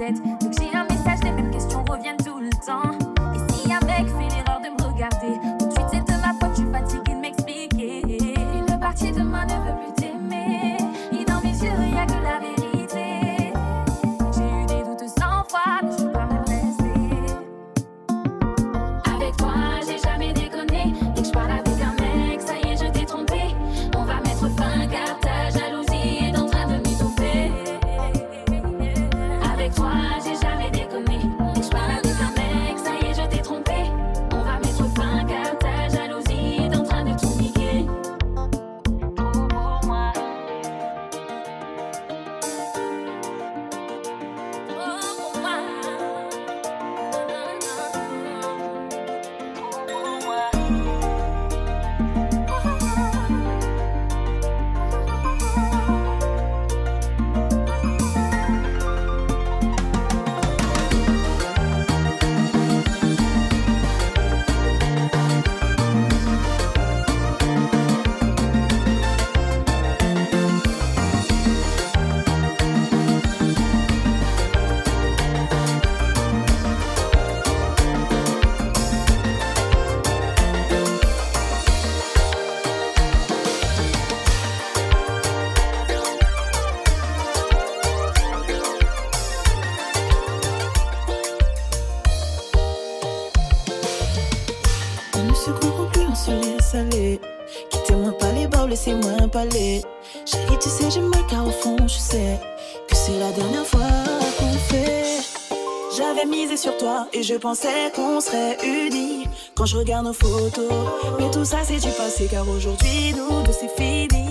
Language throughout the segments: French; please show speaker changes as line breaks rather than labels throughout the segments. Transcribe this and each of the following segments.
mindset et je
pensais qu'on serait unis quand je regarde nos photos. Mais tout ça c'est du passé car aujourd'hui nous deux c'est fini.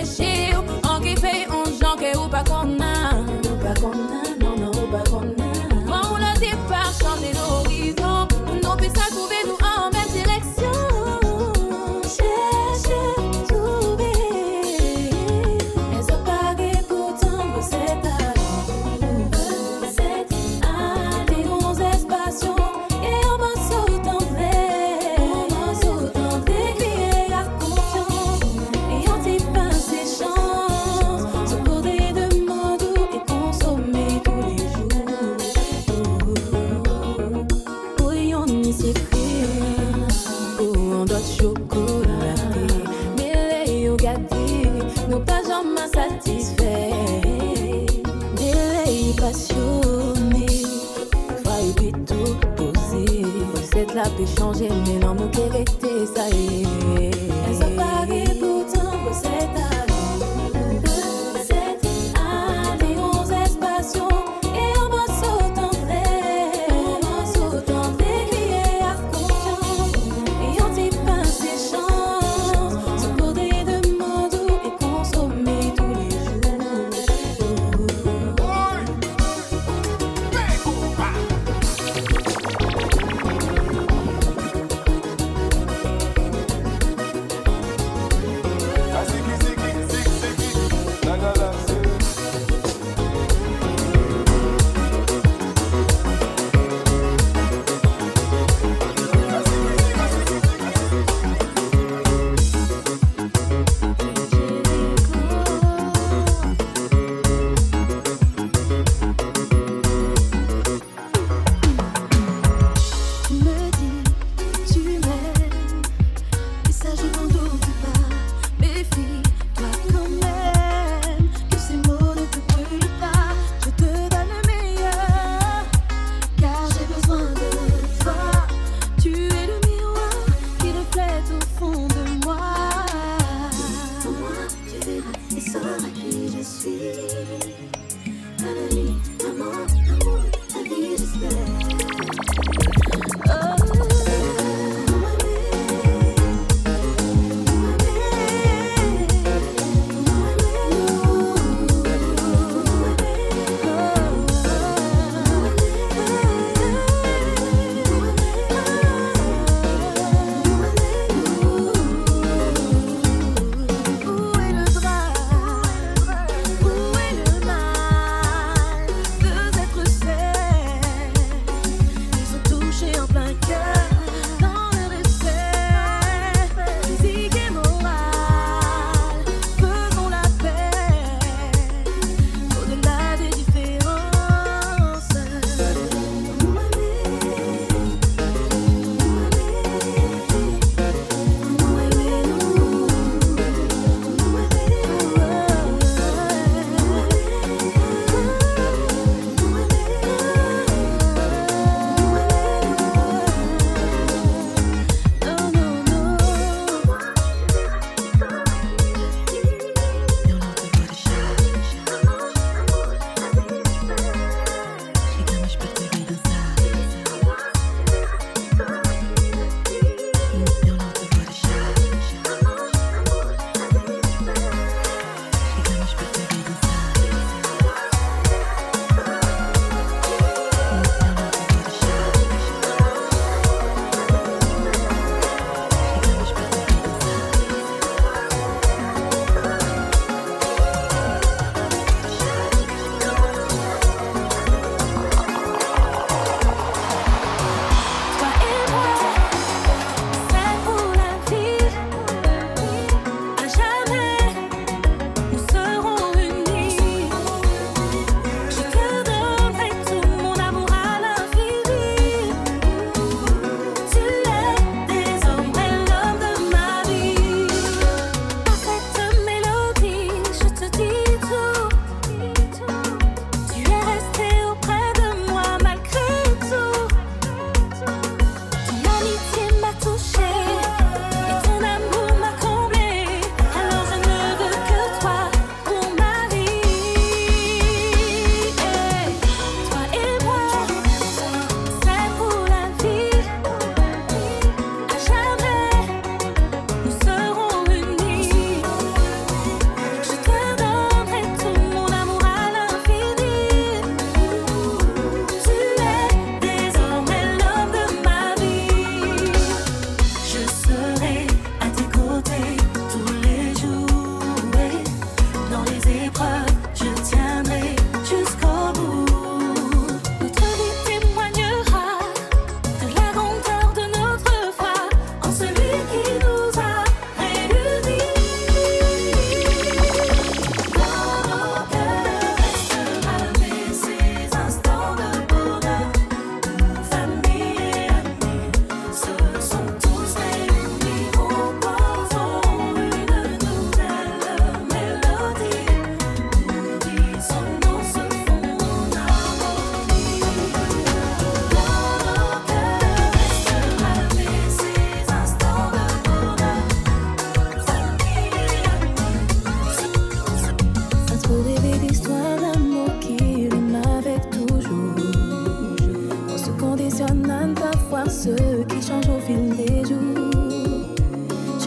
protegeu. Peut changer, mais l'amour qui est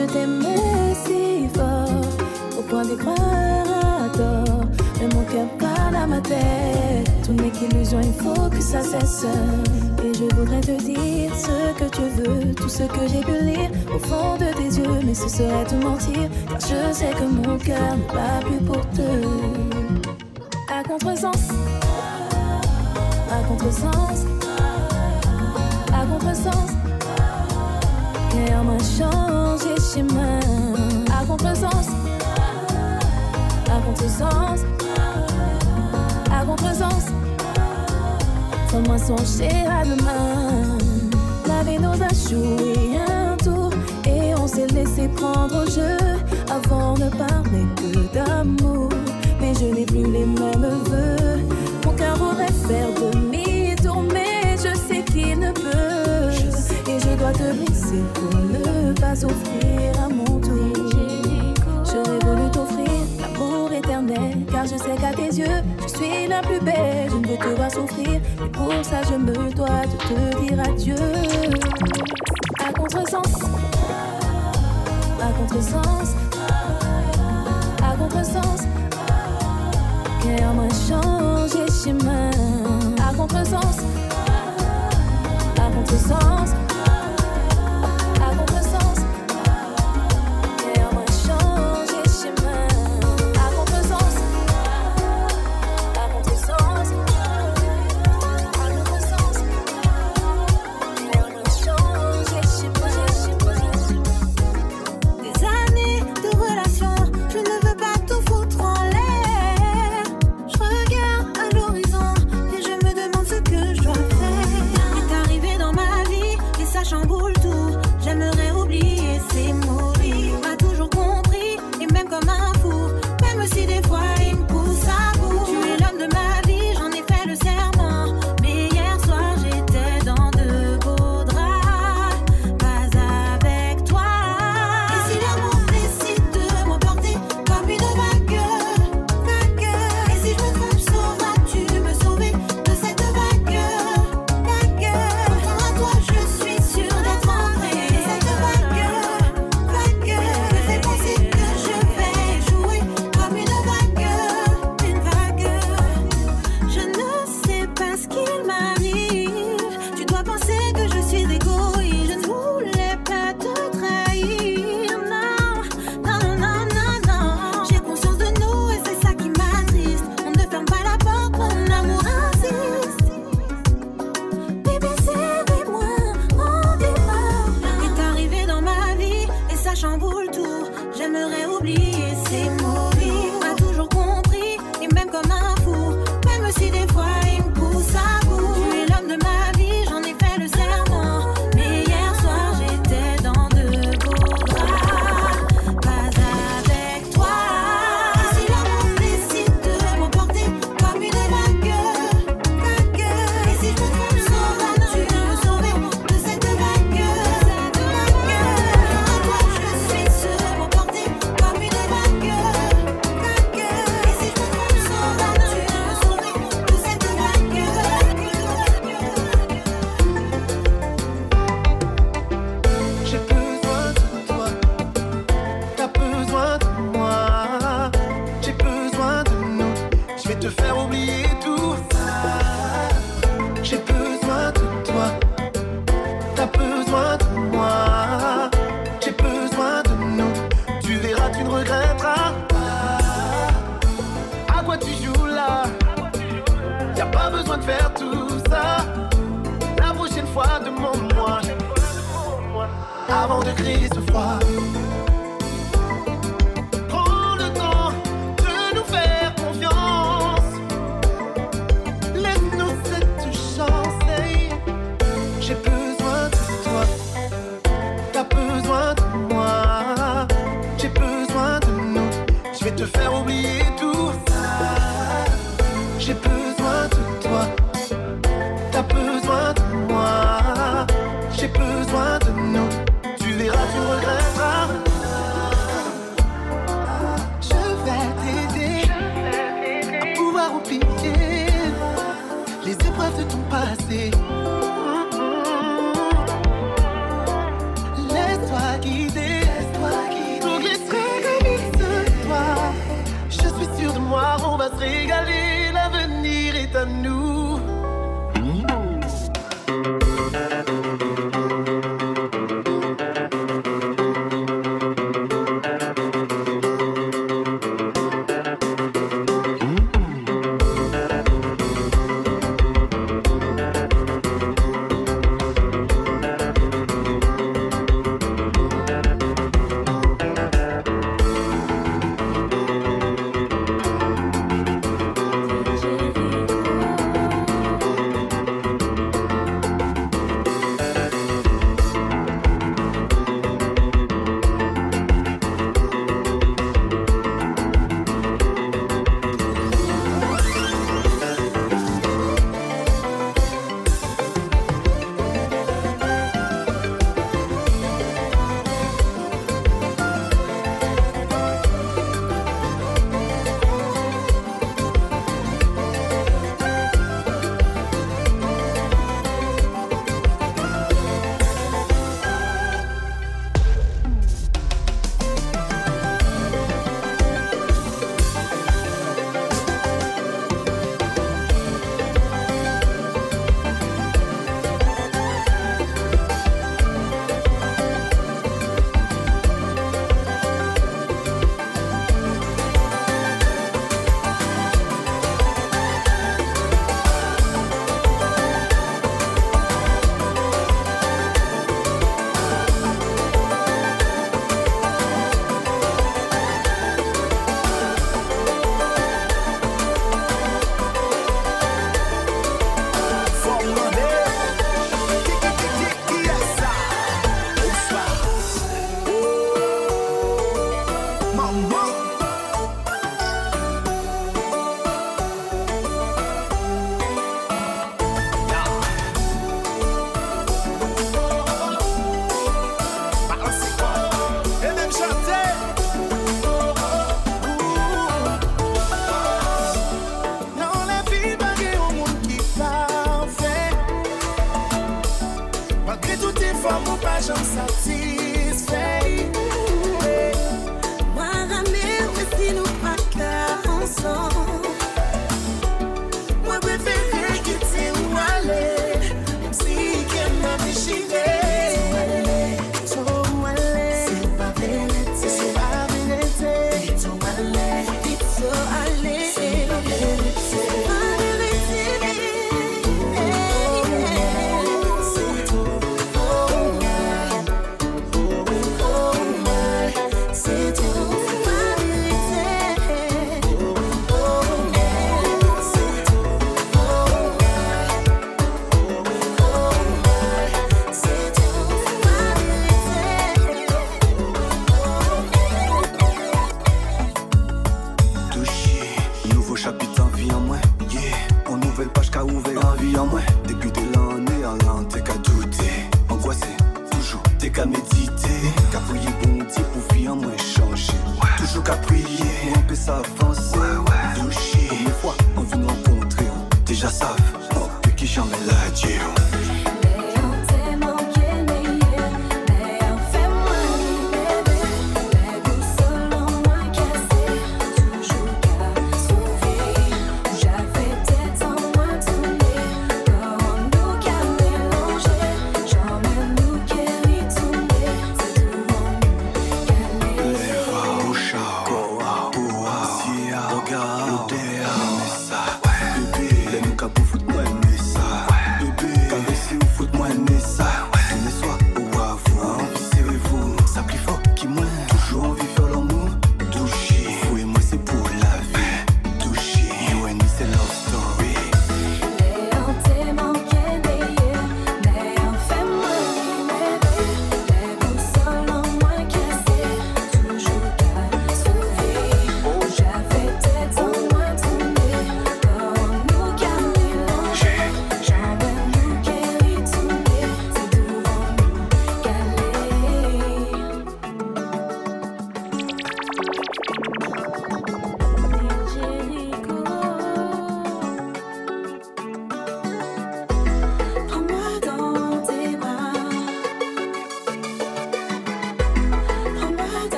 je t'aimais si fort, au point d'y croire à tort. Mais mon cœur parle à ma tête. Tout n'est qu'illusion, il faut que ça cesse. Et je voudrais te dire ce que tu veux, tout ce que j'ai pu lire au fond de tes yeux. Mais ce serait te mentir, car je sais que mon cœur n'est pas plus pour te. À contresens, à contresens, à contresens. Moi changé chemin à contresens, à contresens, à contresens. Fais-moi songer à demain. La vie nous a joué un tour et on s'est laissé prendre au jeu avant de parler que d'amour. Mais je n'ai plus les mêmes vœux. Mon cœur voudrait faire demi-tour, mais je sais qu'il ne peut. Et je dois te blesser pour ne pas souffrir à mon tour. J'aurais voulu t'offrir l'amour éternel, car je sais qu'à tes yeux, je suis la plus belle. Je ne veux te voir souffrir, et pour ça, je me dois de te dire adieu. À contresens, à contresens, à contresens. Car moi changé chemin à contresens, à contresens,
faire tout ça. La
prochaine fois, demande-moi avant de crier ce froid.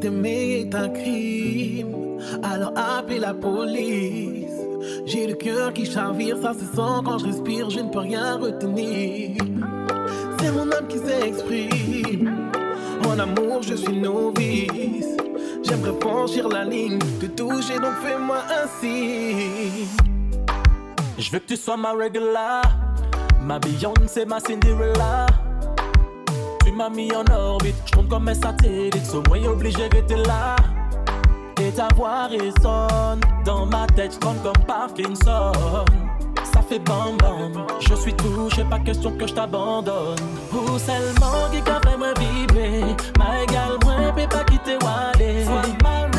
T'aimer est un crime, alors appelez la police. J'ai le cœur qui chavire, ça se sent quand je respire, je ne peux rien retenir. C'est mon âme qui s'exprime. En amour, je suis novice. J'aimerais franchir la ligne, te toucher, donc fais-moi ainsi.
Je veux que tu sois ma regular, ma Beyoncé, ma Cinderella. M'as mis en orbite, je compte comme un satellite, moi obligé d'être là. Et ta voix résonne dans ma tête, je comme Parkinson. Ça fait bam bam, je suis touché, pas question que je t'abandonne. Ou seulement qui qu'a fait moi vibrer, ma égale, moi, pas quitter Wale.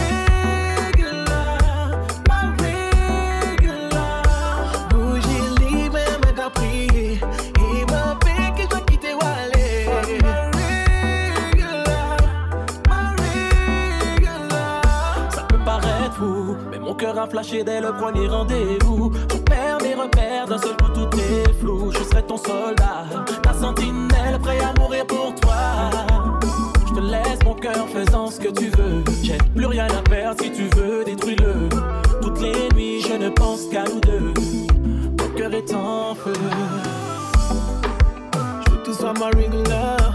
Flashé dès le premier rendez-vous. Je perds mes repères, d'un seul coup tout est flou. Je serai ton soldat, ta sentinelle, prêt à mourir pour toi. Je te laisse mon cœur faisant ce que tu veux. J'ai plus rien à perdre si tu veux, détruis-le. Toutes les nuits, je ne pense qu'à nous deux. Mon cœur est en feu.
Je veux que tu sois ma regular.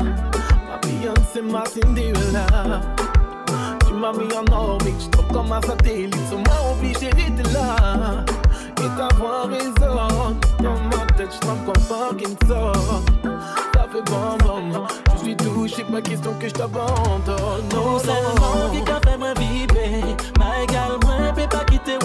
Ma Beyoncé, ma Cinderella. Mis en orbite, je comme un satellite. Obligé d'être là. Et ta voix résonne dans ma tête, je comme Parkinson. Ça fait bon, bon. Je suis touché, pas question que je t'abandonne. Non,
Non seulement qui fait vibrer, ma égale, moi, peut pas quitter.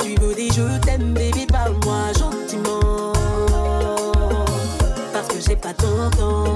Tu me dis je
t'aime, baby, parle-moi gentiment. Parce que j'ai pas ton temps.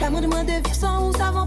L'amour
de moi
devient sans
où savons.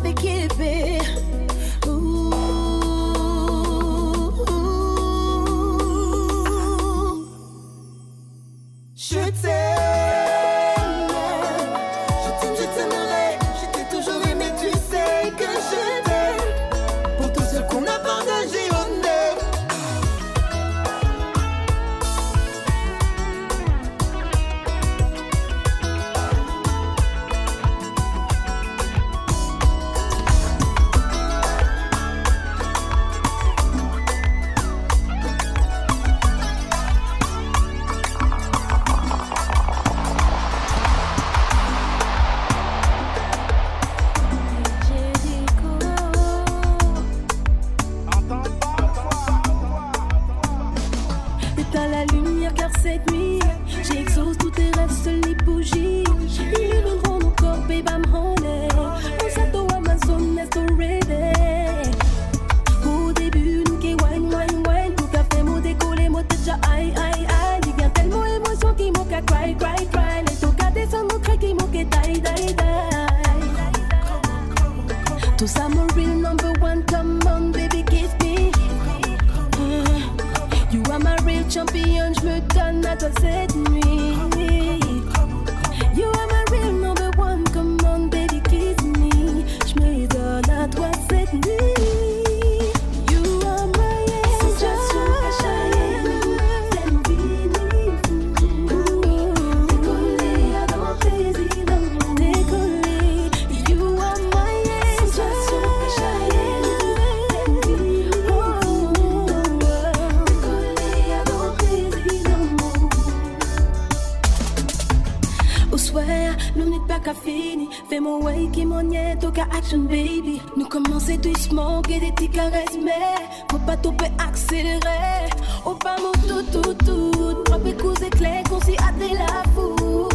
Commencez doucement, guet des petites caresses, mais faut pas toper accélérer. Au pas mot tout, tout, tout. Trois coups éclairs, qu'on s'y hâte la foudre.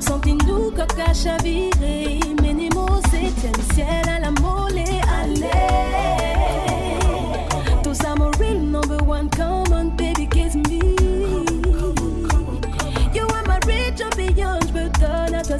Sentez-nous coca chaviré. Menez-moi, c'est ciel à la molle allez. Tous I'm a real number one, come on, baby, kiss me. You are my rich champion, je me donne à toi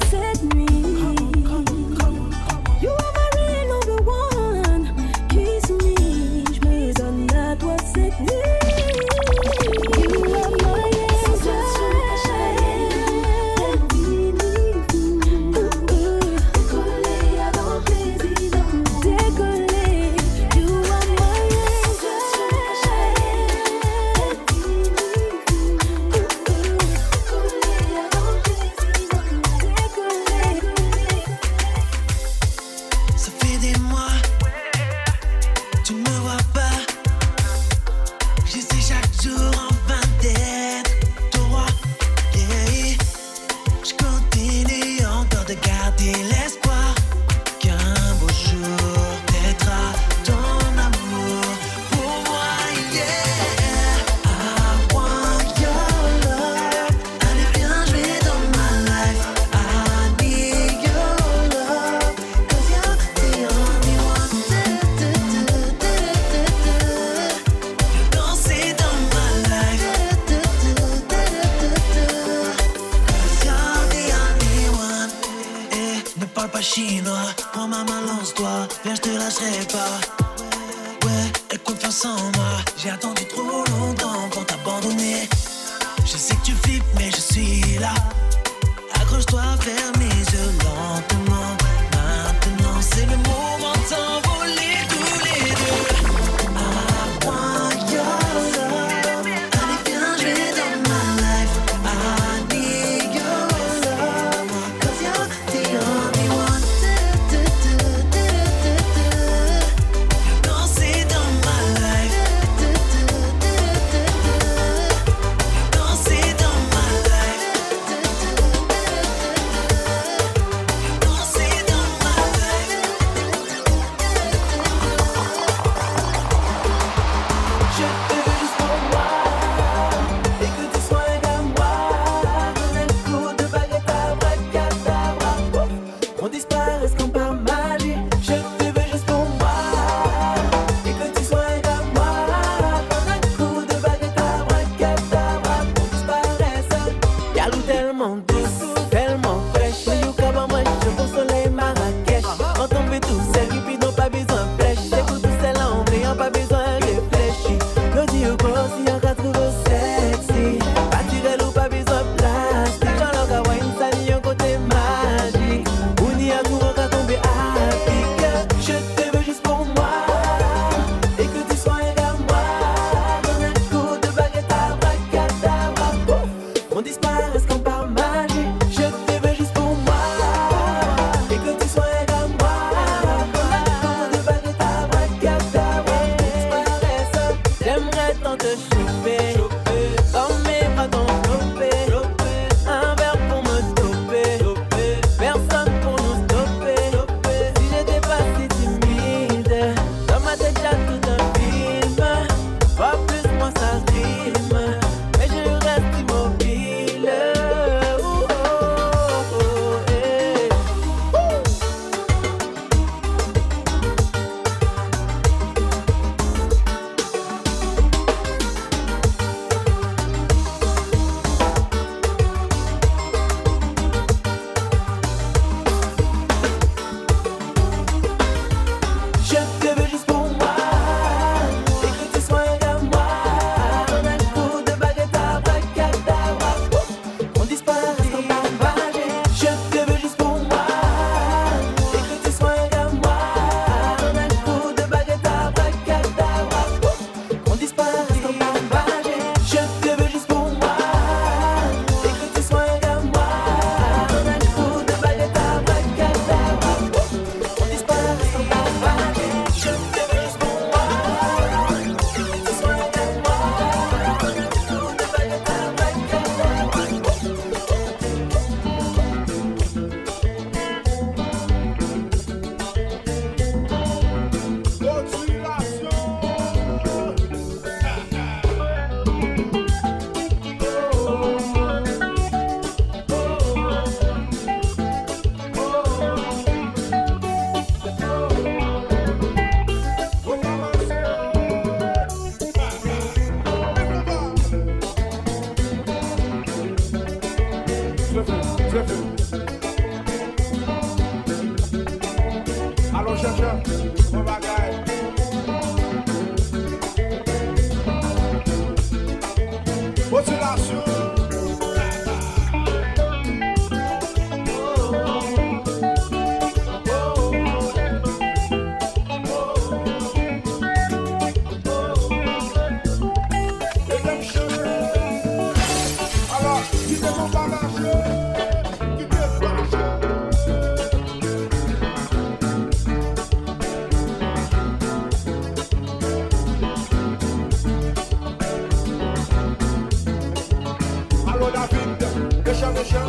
no chão,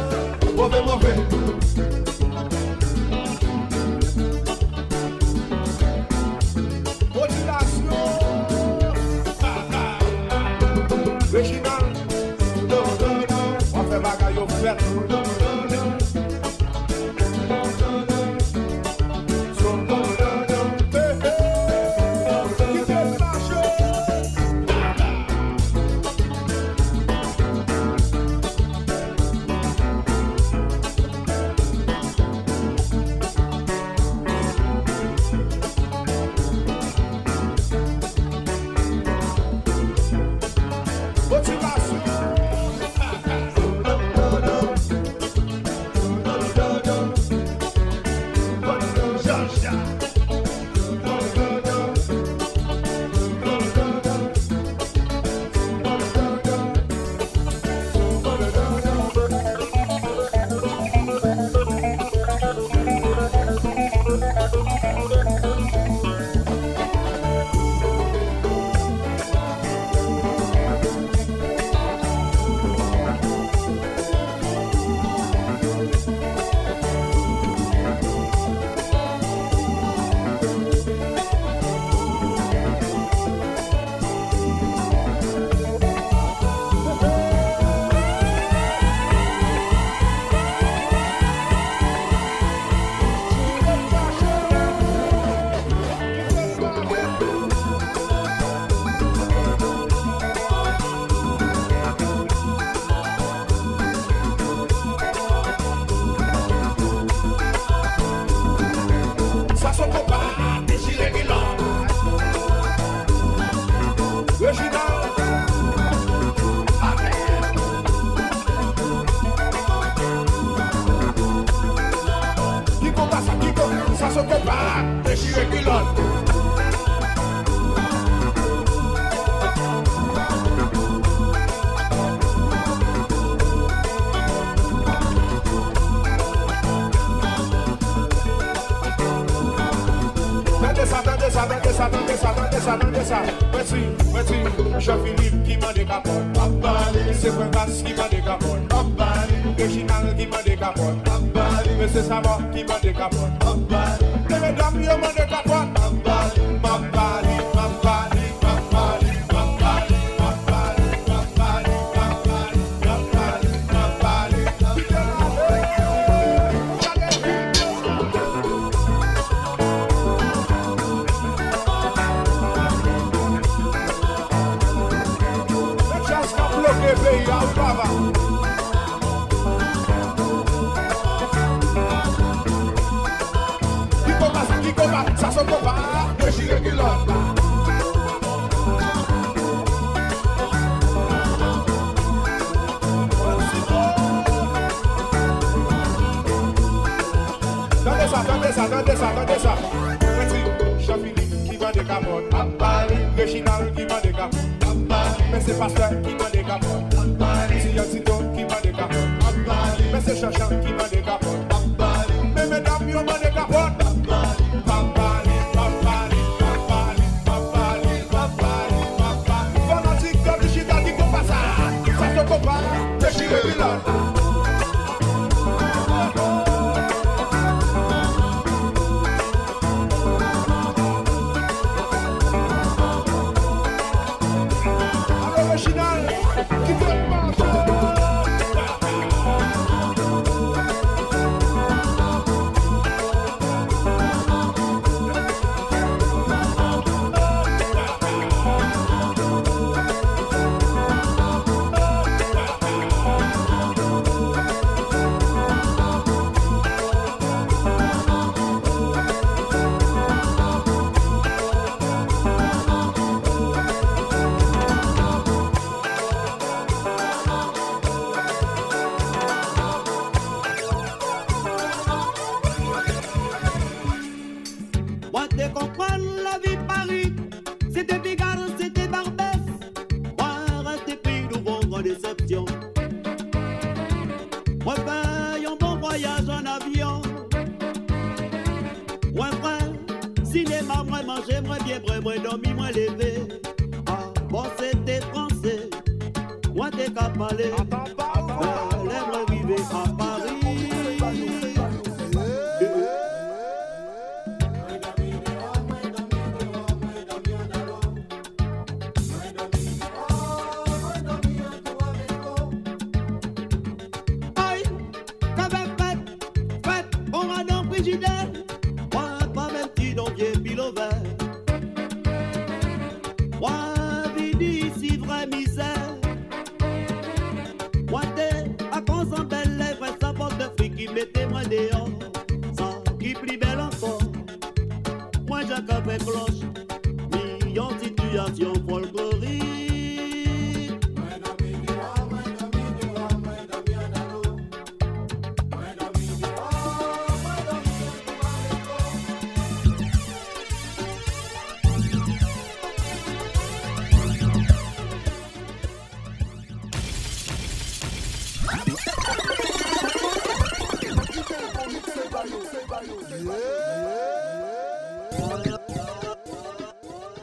vou ver. Meti, meti, Jean-Philippe ki mande kapon Abali, Sekwenkas ki mande kapon Abali, Reginald ki mande kapon Abali, Mese Samor ki mande kapon Abali, Deme Dam yo mande kapon desa, nan desa, nan desa Mwen si Jean-Philippe ki vande kapot Le Chinal ki vande kapot Mwen se Pasteur ki vande kapot Si Yantito ki vande kapot Mwen se Chachan ki vande kapot Mwen me dam yo
vande kapot